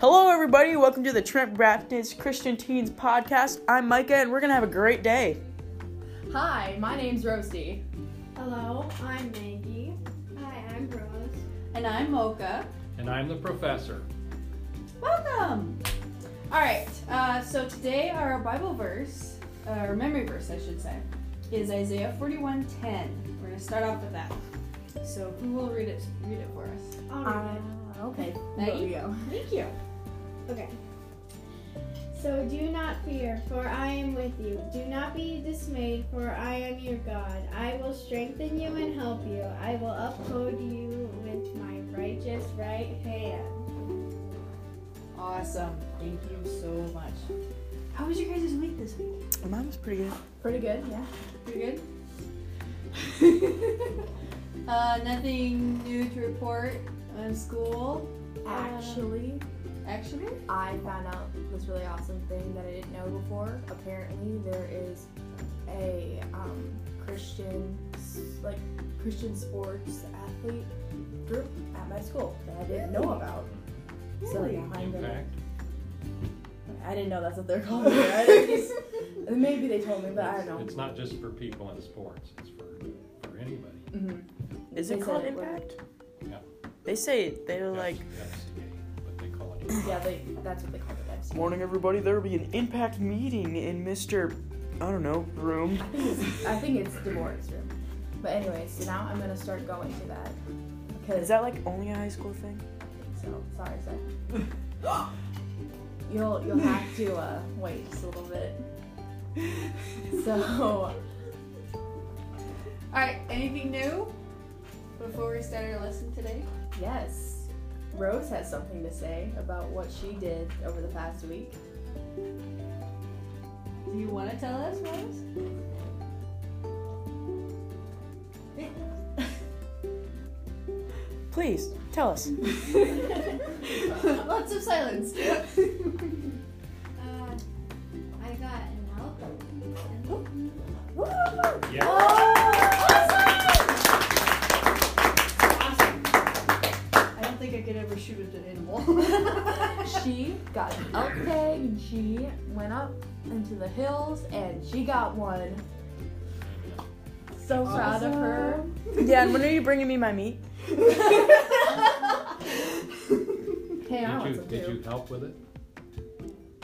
Hello, everybody. Welcome to the Trent Baptist Christian Teens Podcast. I'm Micah, and we're going to have a great day. Hi, my name's Rosie. Hello, I'm Maggie. Hi, I'm Rose. And I'm Mocha. And I'm the professor. Welcome! Alright, uh, so today our Bible verse, uh, or memory verse, I should say, is Isaiah 41:10. We're going to start off with that. So who will read it read it for us? I'll read it. okay. Maggie? you go. Thank you. Okay. So do not fear, for I am with you. Do not be dismayed, for I am your God. I will strengthen you and help you. I will uphold you with my righteous right hand. Awesome. Thank you so much. How was your guys' week this week? Mine was pretty good. Pretty good, yeah. Pretty good. uh, nothing new to report on school. Actually, Actually, I found out this really awesome thing that I didn't know before. Apparently, there is a um, Christian, like Christian sports athlete group at my school that I didn't know about. So like, I'm gonna, Impact. I didn't know that's what they're called. I just- maybe they told me, but I don't know. It's not just for people in sports, it's for, for anybody. Mhm. Is They it said called it Impact? Yeah. They say they're That's- like, That's the, Yeah, they, that's what they call it. That's- Morning, everybody. There will be an Impact meeting in Mr. I don't know, room. I think it's, I think it's Devorah's room. But anyway, so now I'm gonna start going to that because Is that like only a high school thing? So sorry, Zach. you'll you'll have to uh, wait just a little bit. So Alright, anything new before we start our lesson today? yes, Rose has something to say about what she did over the past week. Do you want to tell us, Rose? Please, tell us. Lots of silence. Uh, I got an album. Yeah. I could ever shoot at an animal. She got an elk tag and she went up into the hills and she got one. So proud of her. Yeah, and when are you bringing me my meat? Hey, I want Did you, some did too. you help with it?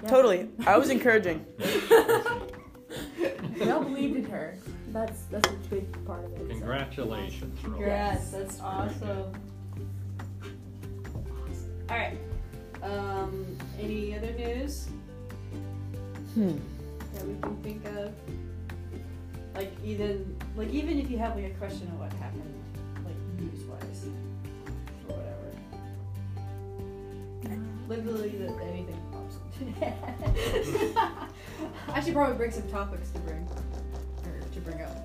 Yeah. Totally. I was encouraging. We all believed in her. That's that's a big part of it. Congratulations, Rose. Congrats, that's awesome. Alright. Um, any other news Hmm. that we can think of? Like even like even if you have like a question of what happened, like news wise. Or whatever. Literally that anything pops up. I should probably bring some topics to bring or to bring up.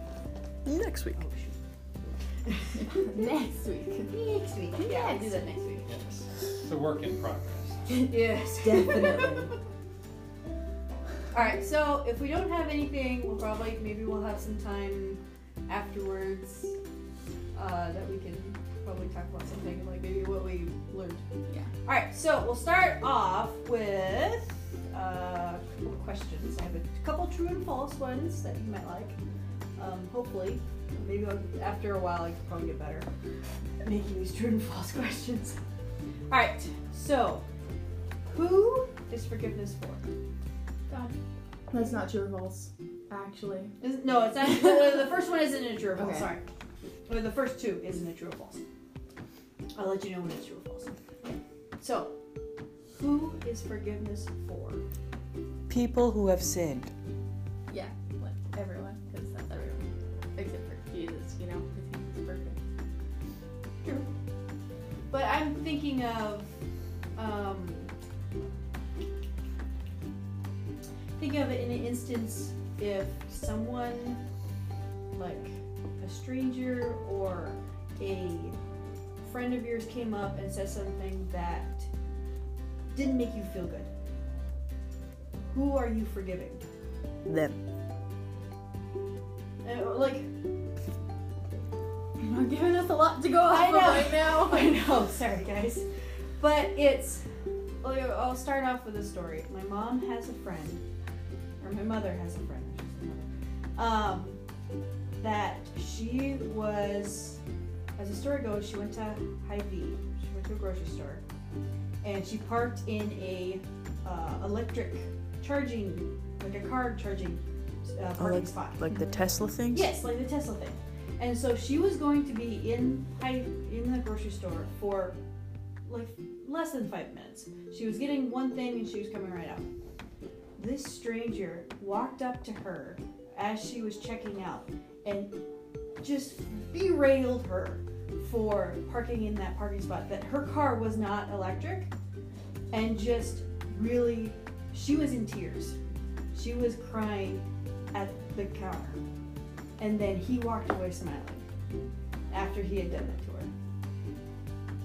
Next week. Next week. Next week. Yeah, I'll do that next week. Yes. It's a work in progress. Yes. Definitely. Alright, so if we don't have anything, we'll probably maybe we'll have some time afterwards uh, that we can probably talk about something like maybe what we learned. Yeah. Alright, so we'll start off with uh, a couple questions. I have a couple true and false ones that you might like. Um, hopefully, maybe I'll- after a while I can probably get better at making these true and false questions. Alright, so who is forgiveness for? God. That's not true or false, actually. Is- No, it's not. the, the first one isn't a true or false. Okay. Sorry. Or the first two isn't a true or false. I'll let you know when it's true or false. So, who is forgiveness for? People who have sinned. Yeah, But I'm thinking of, um, thinking of it in an instance if someone, like a stranger or a friend of yours came up and said something that didn't make you feel good. Who are you forgiving? Them. Like, You're not giving us a lot to go I know. right now. I know, sorry guys. But it's well, I'll start off with a story. My mom has a friend, or my mother has a friend. I should say mother, um, that she was, as the story goes, she went to Hy-Vee. She went to a grocery store, and she parked in a uh, electric charging, like a car charging uh, parking spot. Like the Tesla thing. Yes, like the Tesla thing. And so she was going to be in Hy- in the grocery store for like less than five minutes. She was getting one thing and she was coming right out. This stranger walked up to her as she was checking out and just berailed her for parking in that parking spot. That her car was not electric, and just really, she was in tears. She was crying at the counter. And then he walked away smiling after he had done that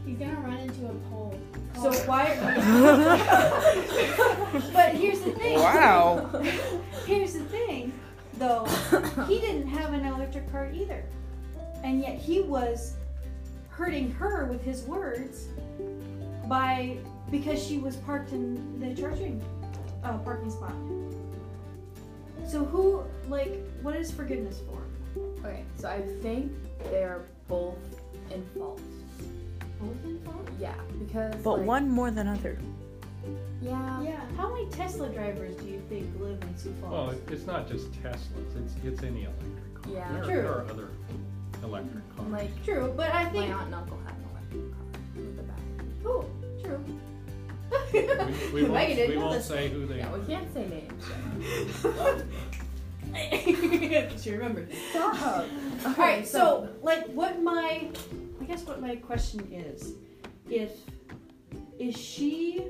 to her. He's gonna run into a pole. So why? but here's the thing. Wow. Here's the thing, though. He didn't have an electric car either, and yet he was hurting her with his words by because she was parked in the charging uh, parking spot. So who like what is forgiveness for? Okay, so I think they're both in fault. Both in? Yeah, because. But like, one more than other. Yeah. Yeah. How many Tesla drivers do you think live in Sioux Falls? Well, it's not just Teslas, it's, it's any electric car. Yeah. There are- True. There are other electric cars. And, like, True, but I think my aunt and uncle had an electric car with a battery. oh, true. We, we won't, we won't say who they Yeah, are. we can't say names. she remembered. Stop. All right, so like, what my, I guess what my question is, if is she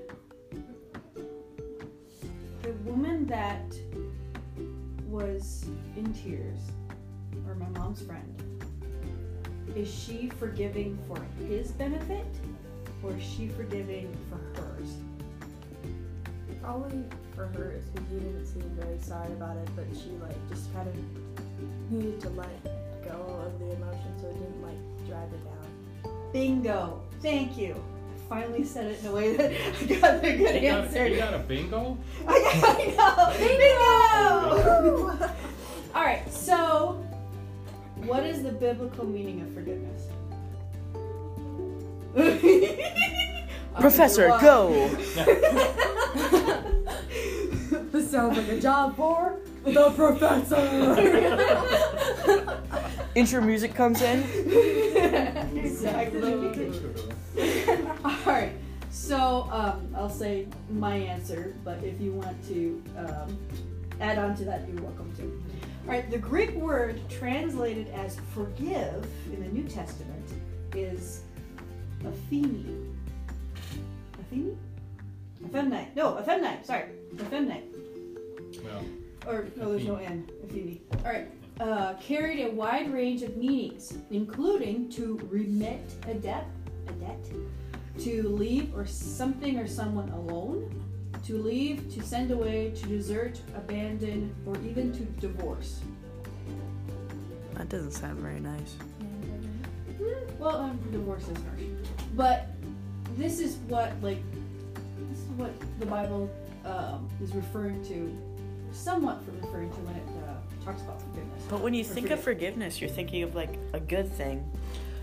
the woman that was in tears, or my mom's friend? Is she forgiving for his benefit, or is she forgiving for hers? Probably for hers, because he didn't seem very sorry about it, but she like just kind of needed to let go of the emotion so it didn't like drag her down. Bingo. Thank you. I finally said it in a way that I got the good You got, answer. you got a bingo? I know. Bingo. Bingo! All right. So, what is the biblical meaning of forgiveness? Professor, go! This sounds like a job for the professor. Intro music comes in. exactly. All right. So um, I'll say my answer, but if you want to um, add on to that, you're welcome to. All right. The Greek word translated as forgive in the New Testament is aphemi. Aphemi? Ephemenite. No, ephemenite. Sorry, ephemenite. Well, Or no, there's no N. Aphemi. All right. Uh, carried a wide range of meanings, including to remit a debt, a debt, to leave or something or someone alone, to leave, to send away, to desert, abandon, or even to divorce. That doesn't sound very nice. Well, um, divorce is harsh, but this is what like this is what the Bible um, is referring to, somewhat referring to when it uh, talks about forgiveness. But when you think forgive. of forgiveness, you're thinking of like a good thing.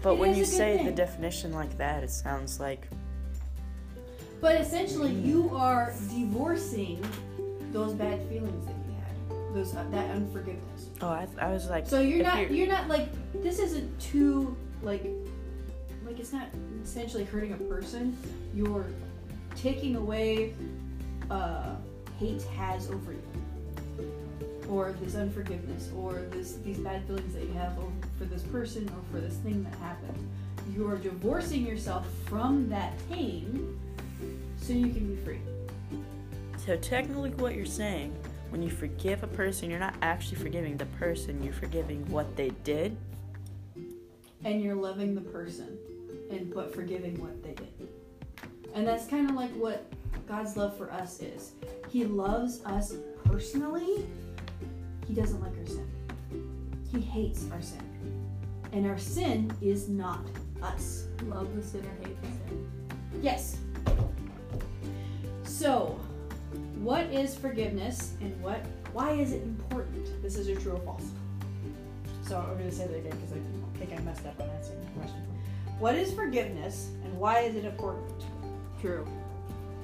But It when is you a good say the definition like that, it sounds like But essentially, you are divorcing those bad feelings that you had, those uh, that unforgiveness. oh, I, I was like, So you're not you're- you're not like this isn't too like like it's not essentially hurting a person. You're taking away uh, hate has over you, or this unforgiveness, or this these bad feelings that you have for this person or for this thing that happened. You are divorcing yourself from that pain, so you can be free. So technically, what you're saying, when you forgive a person, you're not actually forgiving the person. You're forgiving what they did. and you're loving the person and but forgiving what they did and that's kind of like what god's love for us is he loves us personally he doesn't like our sin he hates our sin and our sin is not us Love the sinner, hate the sin. yes So, what is forgiveness and what? Why is it important? This is a true or false. So I'm going to say that again because I think I messed up on answering the question. What is forgiveness and why is it important? True.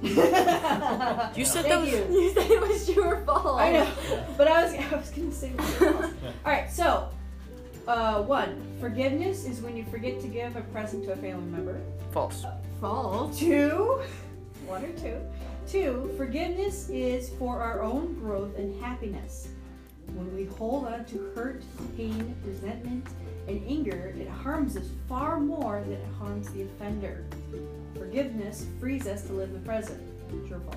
You said Thank that was. you. You said it was true or false. I know, but I was I was gonna say. true or false. All right, so uh, one, forgiveness is when you forget to give a present to a family member. False. False. Two, one or two. Two, forgiveness is for our own growth and happiness. When we hold on to hurt, pain, resentment, and anger, it harms us far more than it harms the offender. Forgiveness frees us to live the present. True or false?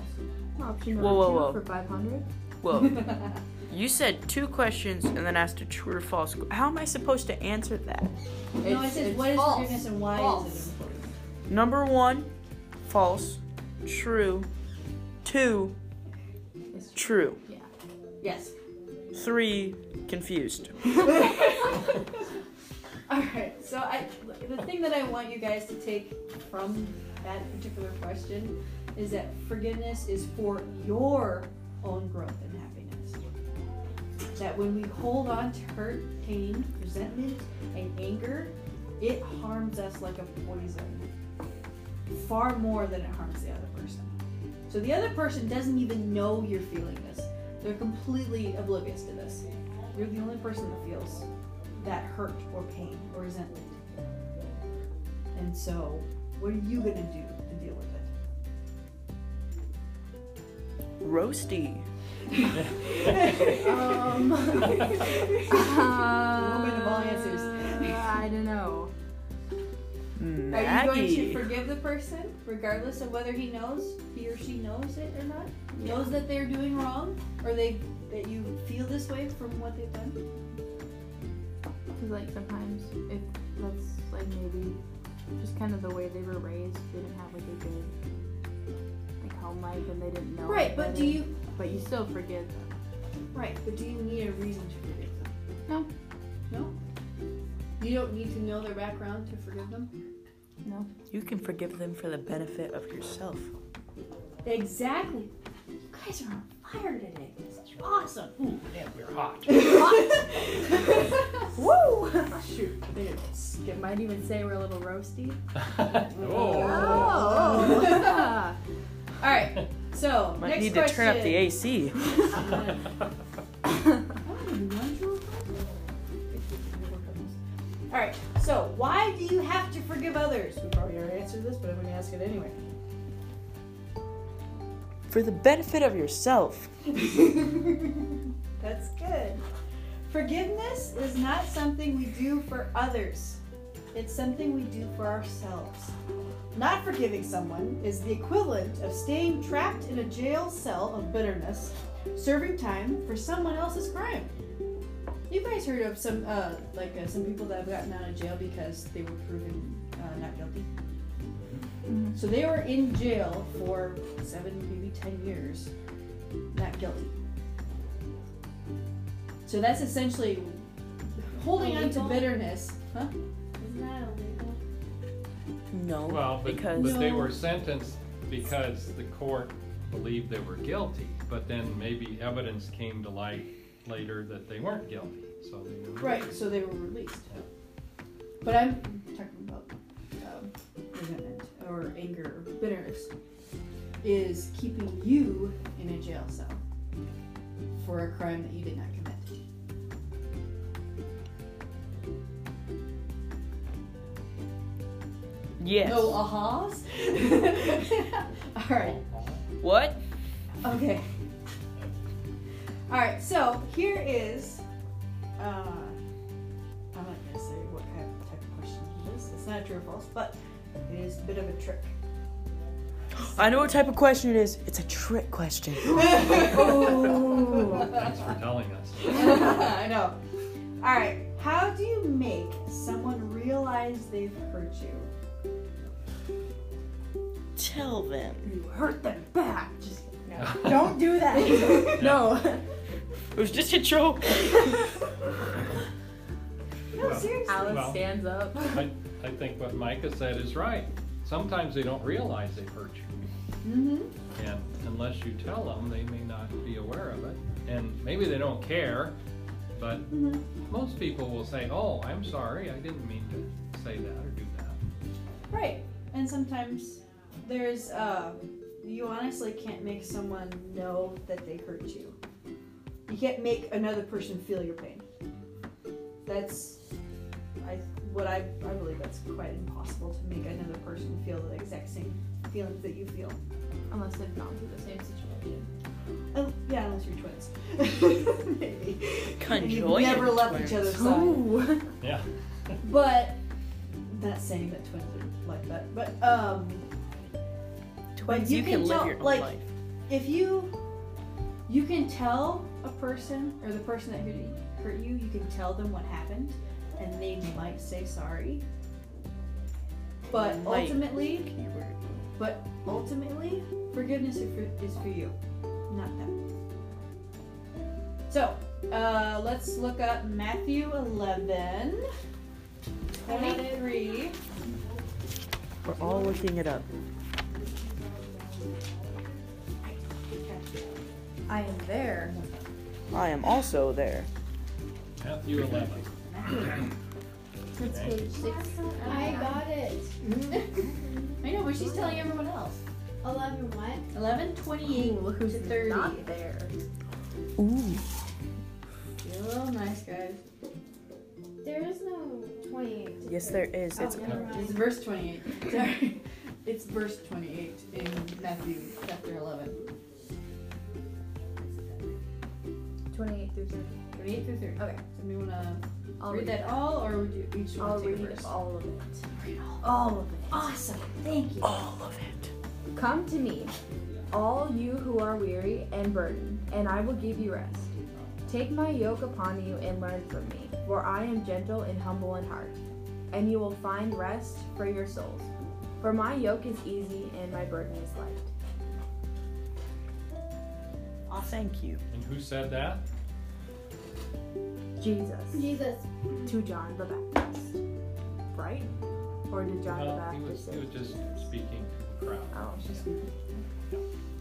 Option Whoa, whoa, number whoa. for 500. Whoa. You said two questions and then asked a true or false. How am I supposed to answer that? no, it It's- says it's what is false. forgiveness and why False. is it important? Number one, false. True. Two, It's true. Yeah. Yes. Three, confused. All right. So I, the thing that I want you guys to take from that particular question is that forgiveness is for your own growth and happiness. That when we hold on to hurt, pain, resentment, and anger, it harms us like a poison, far more than it harms the other person. So the other person doesn't even know you're feeling this. They're completely oblivious to this. You're the only person that feels that hurt or pain or resentment. And so, what are you gonna do to deal with it? Roasty. Um. Woman of all answers. I don't know. Are you going to forgive the person, regardless of whether he knows, he or she knows it or not? Knows that they're doing wrong, or they that you feel this way from what they've done? Because like sometimes if that's like maybe just kind of the way they were raised, they didn't have like a good like home life and they didn't know. Right, but do you But you still forgive them. right? But do you need a reason to forgive them? No. No. You don't need to know their background to forgive them. No. You can forgive them for the benefit of yourself. Exactly. You guys are on fire today. This is awesome. Ooh, damn, we're hot. hot. Woo! Shoot. It might even say we're a little roasty. oh. Oh. All right. So Might next need question. to turn up the AC. All right. So why do you have to forgive others? We probably already answered this, but I'm going to ask it anyway. For the benefit of yourself. That's good. Forgiveness is not something we do for others. It's something we do for ourselves. Not forgiving someone is the equivalent of staying trapped in a jail cell of bitterness, serving time for someone else's crime. You guys heard of some, uh, like uh, some people that have gotten out of jail because they were proven uh, not guilty. Mhm. So they were in jail for seven, maybe ten years, not guilty. So that's essentially holding on to Illegal? bitterness. Huh? Isn't that illegal? No. Well, but, because but they were sentenced because the court believed they were guilty, but then maybe evidence came to light later that they weren't guilty, so they were. Right, so they were released. But I'm talking about um, resentment or anger or bitterness is keeping you in a jail cell for a crime that you did not commit. Yes. No ahas? All right. What? Okay. All right. So here is. Uh, I'm not gonna say what kind of type of question it is. It's not true or false, but it is a bit of a trick. I know what type of question it is. It's a trick question. oh. Thanks for telling us. I know. All right. How do you make someone realize they've hurt you? Tell them. You hurt them back. Just no. Don't do that. No. It was just a joke. no, Well, seriously. Alice Well. stands up. I, I think what Micah said is right. Sometimes they don't realize they've hurt you. Mm-hmm. And unless you tell them, they may not be aware of it. And maybe they don't care, but Mm-hmm. most people will say, oh, I'm sorry, I didn't mean to say that or do that. Right. And sometimes there's uh you honestly can't make someone know that they hurt you. You can't make another person feel your pain. That's I what I I believe that's quite impossible to make another person feel the exact same feelings that you feel. Unless they've gone through the same situation. Oh, yeah, unless you're twins. Maybe. You've Conjoined never left twins. each other's side. Ooh. Yeah. But not saying that twins are like that. But um Twins, you you, can can, live tell- your own like- life. if you you can tell a person or the person that hurt you, you, you can tell them what happened, and they might say sorry. But Might. ultimately, but ultimately, forgiveness is for, is for you, not them. So, uh, let's look up Matthew 11, 23. We're all looking it up. I am there. I am also there. Matthew 11. It's page six. I got it. I know, but she's telling everyone else. 11 what? 11, 28 Ooh, look who's to 30. not there. Ooh. You're a little nice, guys. There is no 28. Yes, there is. It's Oh, never It's verse 28. Sorry. It's verse 28 in Matthew chapter 11. Through 30. 28 through 30. Okay. Somebody want to I'll read that all, or would you each I'll want to take read a verse? all of it. Read all. All of it. Awesome. Thank you. all of it. Come to me, all you who are weary and burdened, and I will give you rest. Take my yoke upon you and learn from me, for I am gentle and humble in heart, and you will find rest for your souls. For my yoke is easy and my burden is light. Thank you. And who said that? Jesus Jesus. to John the Baptist. Right? Or did John Well, the he was, Baptist he was just speaking to the crowd. Oh, just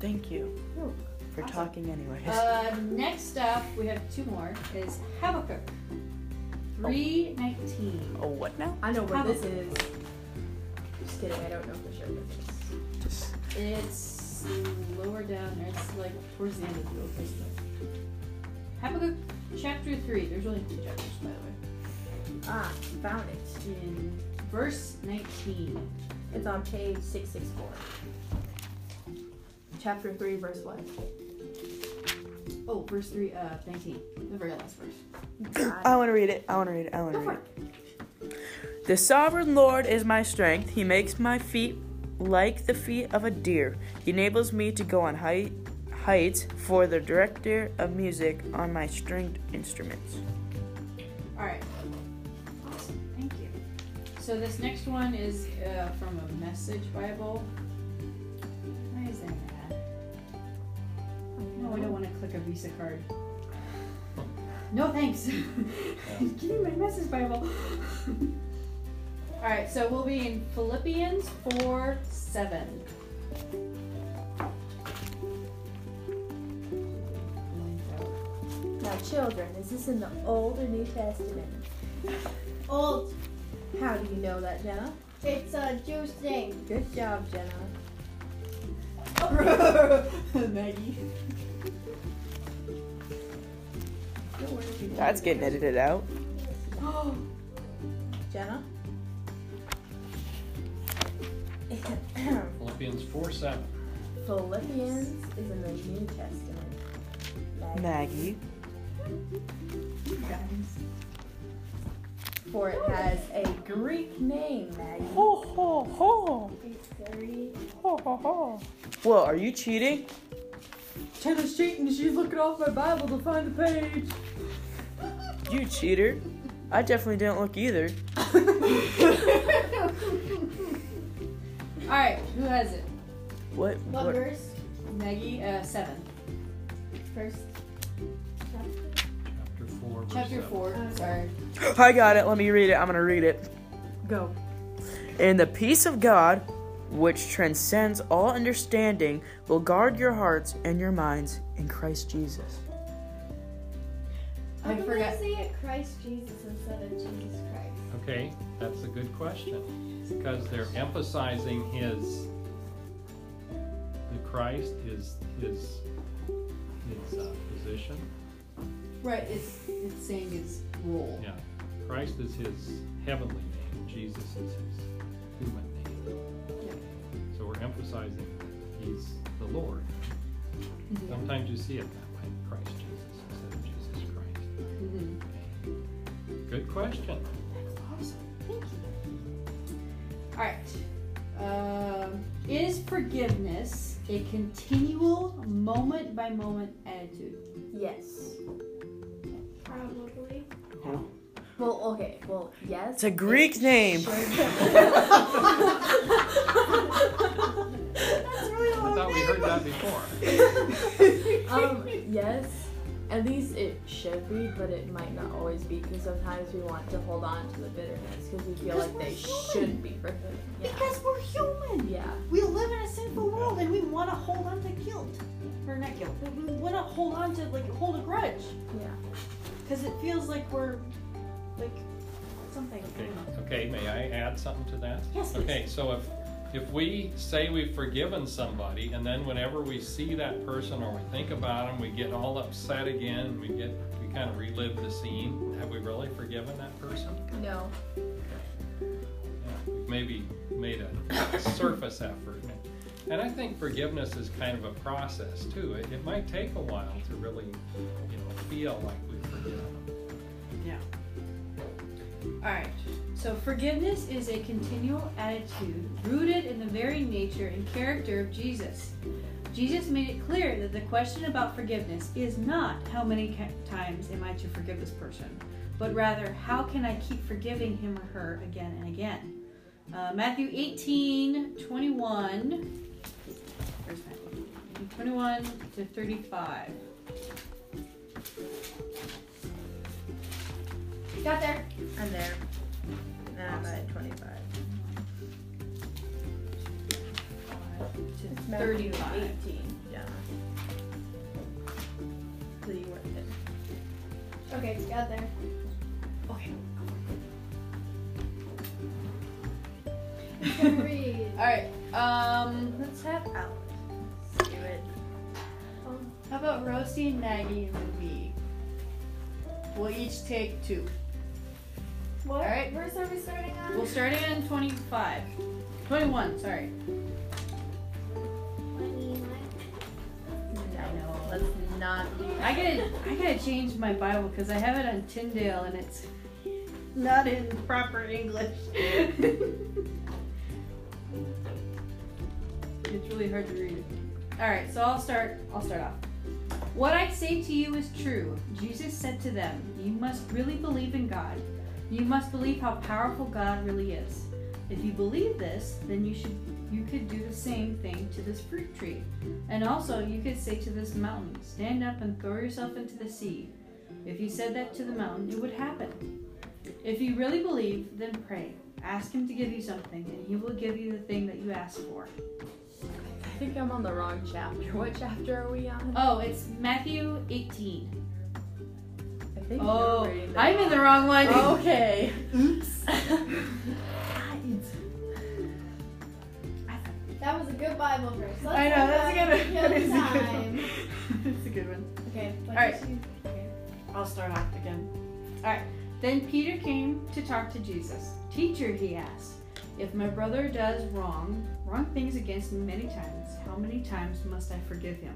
Thank you You're for Awesome. talking anyways. Uh, next up, we have two more. Is Habakkuk 319. oh, what now? I know where How- this is. Just kidding, I don't know for sure what this is. Just It's lower down there. It's like towards the end of the Old Testament. Habakkuk chapter 3. There's only two chapters, by the way. Ah, found it. In verse 19. It's on page 664. Chapter 3, verse what? Oh, verse 3, uh, 19. The very last verse. I want to read it. I want to read it. I want to read for it. The sovereign Lord is my strength. He makes my feet like the feet of a deer. He enables me to go on height, heights for the director of music on my stringed instruments. Alright. Awesome. Thank you. So this next one is uh, from a message Bible. Why is that? No, I don't want to click a Visa card. No thanks. Give me my message Bible. Alright, so we'll be in Philippians 4 7. Now, children, is this in the Old or New Testament? Old. How do you know that, Jenna? It's a Jewish thing. Good job, Jenna. Maggie. That's getting edited out. Jenna? Philippians 4 7. Philippians is in the New Testament. Maggie. For it has a Greek name, Maggie. Ho ho ho. It's very. Ho ho ho. Well, are you cheating? Jenna's cheating. She's looking off my Bible to find the page. You cheater. I definitely didn't look either. Alright, who has it? What? What what? verse? Maggie, uh, 7. First. Chapter 4. Verse Chapter 7. 4. Okay. Sorry. I got it. Let me read it. I'm gonna read it. Go. And the peace of God, which transcends all understanding, will guard your hearts and your minds in Christ Jesus. I come forgot- they say it Christ Jesus instead of Jesus Christ? Okay, that's a good question. Because they're emphasizing his, the Christ, his, his, his uh, position. Right, it's it's saying his role. Yeah, Christ is his heavenly name, Jesus is his human name. So we're emphasizing he's the Lord. Sometimes you see it that way, Christ Jesus instead of Jesus Christ. Mhm. Okay. Good question. That's awesome. Thank you. All right. Um, is forgiveness a continual moment by moment attitude? Yes. Probably. Well, okay. Well, yes. It's a Greek name. That's really I thought we heard that before. um, yes. At least it should be, but it might not always be because sometimes we want to hold on to the bitterness because we feel Because like they human. should be forgiven. Yeah. Because we're human. Yeah. We live in a sinful world and we want to hold on to guilt. Or not guilt, but we want to hold on to, like, hold a grudge. Yeah. Because it feels like we're, like, something. Okay, okay, may I add something to that? Yes, please. Okay, so if, if we say we've forgiven somebody, and then whenever we see that person or we think about them, we get all upset again, and we get, we kind of relive the scene, have we really forgiven that person? No. Yeah, We've maybe made a surface effort. And I think forgiveness is kind of a process too. It, it might take a while to really, you know, feel like we've forgiven them. Yeah. All right. So forgiveness is a continual attitude rooted in the very nature and character of Jesus. Jesus made it clear that the question about forgiveness is not how many times am I to forgive this person, but rather how can I keep forgiving him or her again and again. Uh, Matthew 18, 21. 21 to 35. Got there. I'm there. Now I'm at 25. To Matthew 35. 18. Yeah. So you weren't there. Okay, got there. Okay. Who's gonna read? All right. Um, Let's have Alex do it. how about Rosie and Maggie and then me? We'll each take two. What Alright. verse are we starting on? We'll start on 25. 21, sorry. Twenty-nine. I know. Let's not I gotta, I gotta change my Bible because I have it on Tyndale and it's not in proper English. it's really hard to read. All right, so I'll start. I'll start off. What I say to you is true. Jesus said to them, "You must really believe in God. You must believe how powerful God really is. If you believe this, then you should you could do the same thing to this fruit tree. And also, you could say to this mountain, Stand up and throw yourself into the sea. If you said that to the mountain, it would happen. If you really believe, then pray. Ask Him to give you something, and He will give you the thing that you ask for. I think I'm on the wrong chapter. What chapter are we on? Oh, it's Matthew 18. Think Oh, I'm in the wrong one. Okay. Oops. That was a good Bible verse. Let's I know, that's a good one. That is a good one. That's a good one. Okay. All right. okay. I'll start off again. Alright. Then Peter came to talk to Jesus. Teacher, he asked, if my brother does wrong, wrong things against me many times, how many times must I forgive him?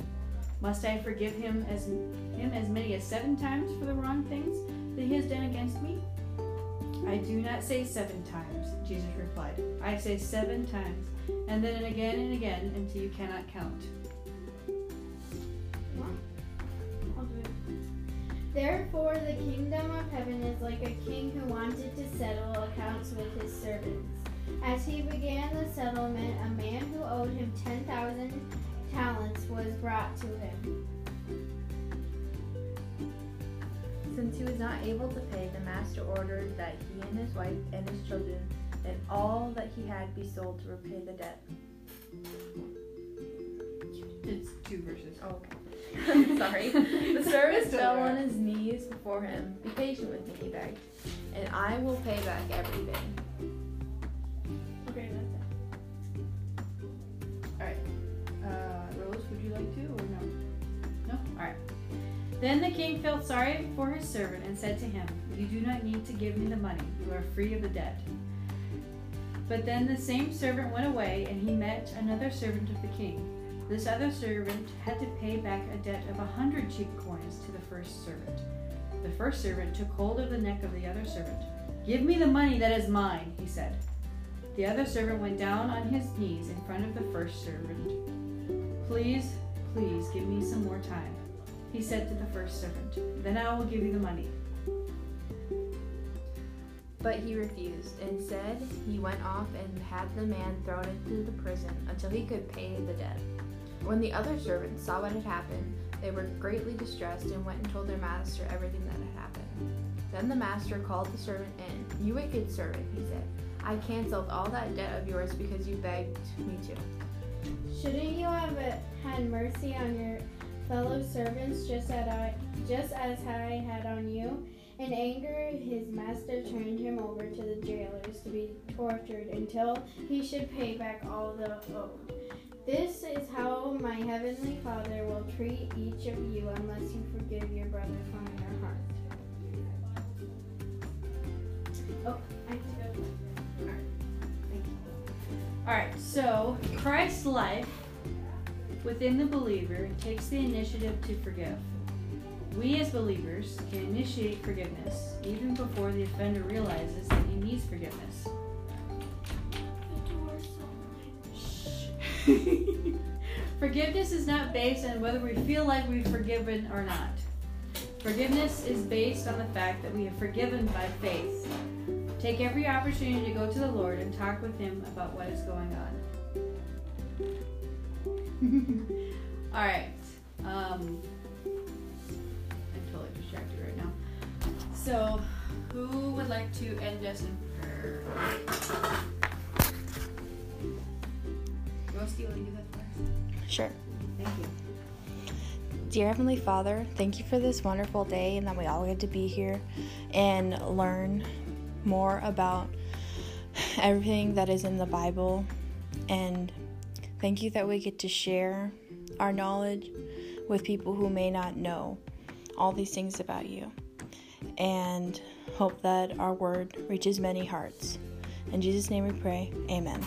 Must I forgive him as him as many as seven times for the wrong things that he has done against me? I do not say seven times, Jesus replied. I say seven times, and then again and again until you cannot count. Therefore, the kingdom of heaven is like a king who wanted to settle accounts with his servants. As he began the settlement, a man who owed him 10,000 talents was brought to him. Since he was not able to pay, the master ordered that he and his wife and his children and all that he had be sold to repay the debt. It's two verses. Oh, okay. Sorry. The servant fell on his knees before him. Be patient with me, he begged, and I will pay back everything. Then the king felt sorry for his servant and said to him, You do not need to give me the money. You are free of the debt. But then the same servant went away and he met another servant of the king. This other servant had to pay back a debt of a hundred cheap coins to the first servant. The first servant took hold of the neck of the other servant. Give me the money that is mine, he said. The other servant went down on his knees in front of the first servant. Please, please give me some more time, he said to the first servant. Then I will give you the money. But he refused. Instead, he went off and had the man thrown into the prison until he could pay the debt. When the other servants saw what had happened, they were greatly distressed and went and told their master everything that had happened. Then the master called the servant in. You wicked servant, he said. I canceled all that debt of yours because you begged me to. Shouldn't you have uh, had mercy on your fellow servants just as I, just as I had on you? In anger, his master turned him over to the jailers to be tortured until he should pay back all the owed. This is how my heavenly Father will treat each of you unless you forgive your brother from your heart. Oh, I have to go. Alright, so Christ's life within the believer takes the initiative to forgive. We as believers can initiate forgiveness even before the offender realizes that he needs forgiveness. Shh. Forgiveness is not based on whether we feel like we've forgiven or not. Forgiveness is based on the fact that we have forgiven by faith. Take every opportunity to go to the Lord and talk with Him about what is going on. All right. Um, I'm totally distracted right now. So, who would like to end us in prayer? Rosti, will to do that first? Sure. Thank you. Dear Heavenly Father, thank you for this wonderful day and that we all get to be here and learn more about everything that is in the Bible. And thank you that we get to share our knowledge with people who may not know all these things about you. And hope that our word reaches many hearts. In Jesus' name we pray. Amen.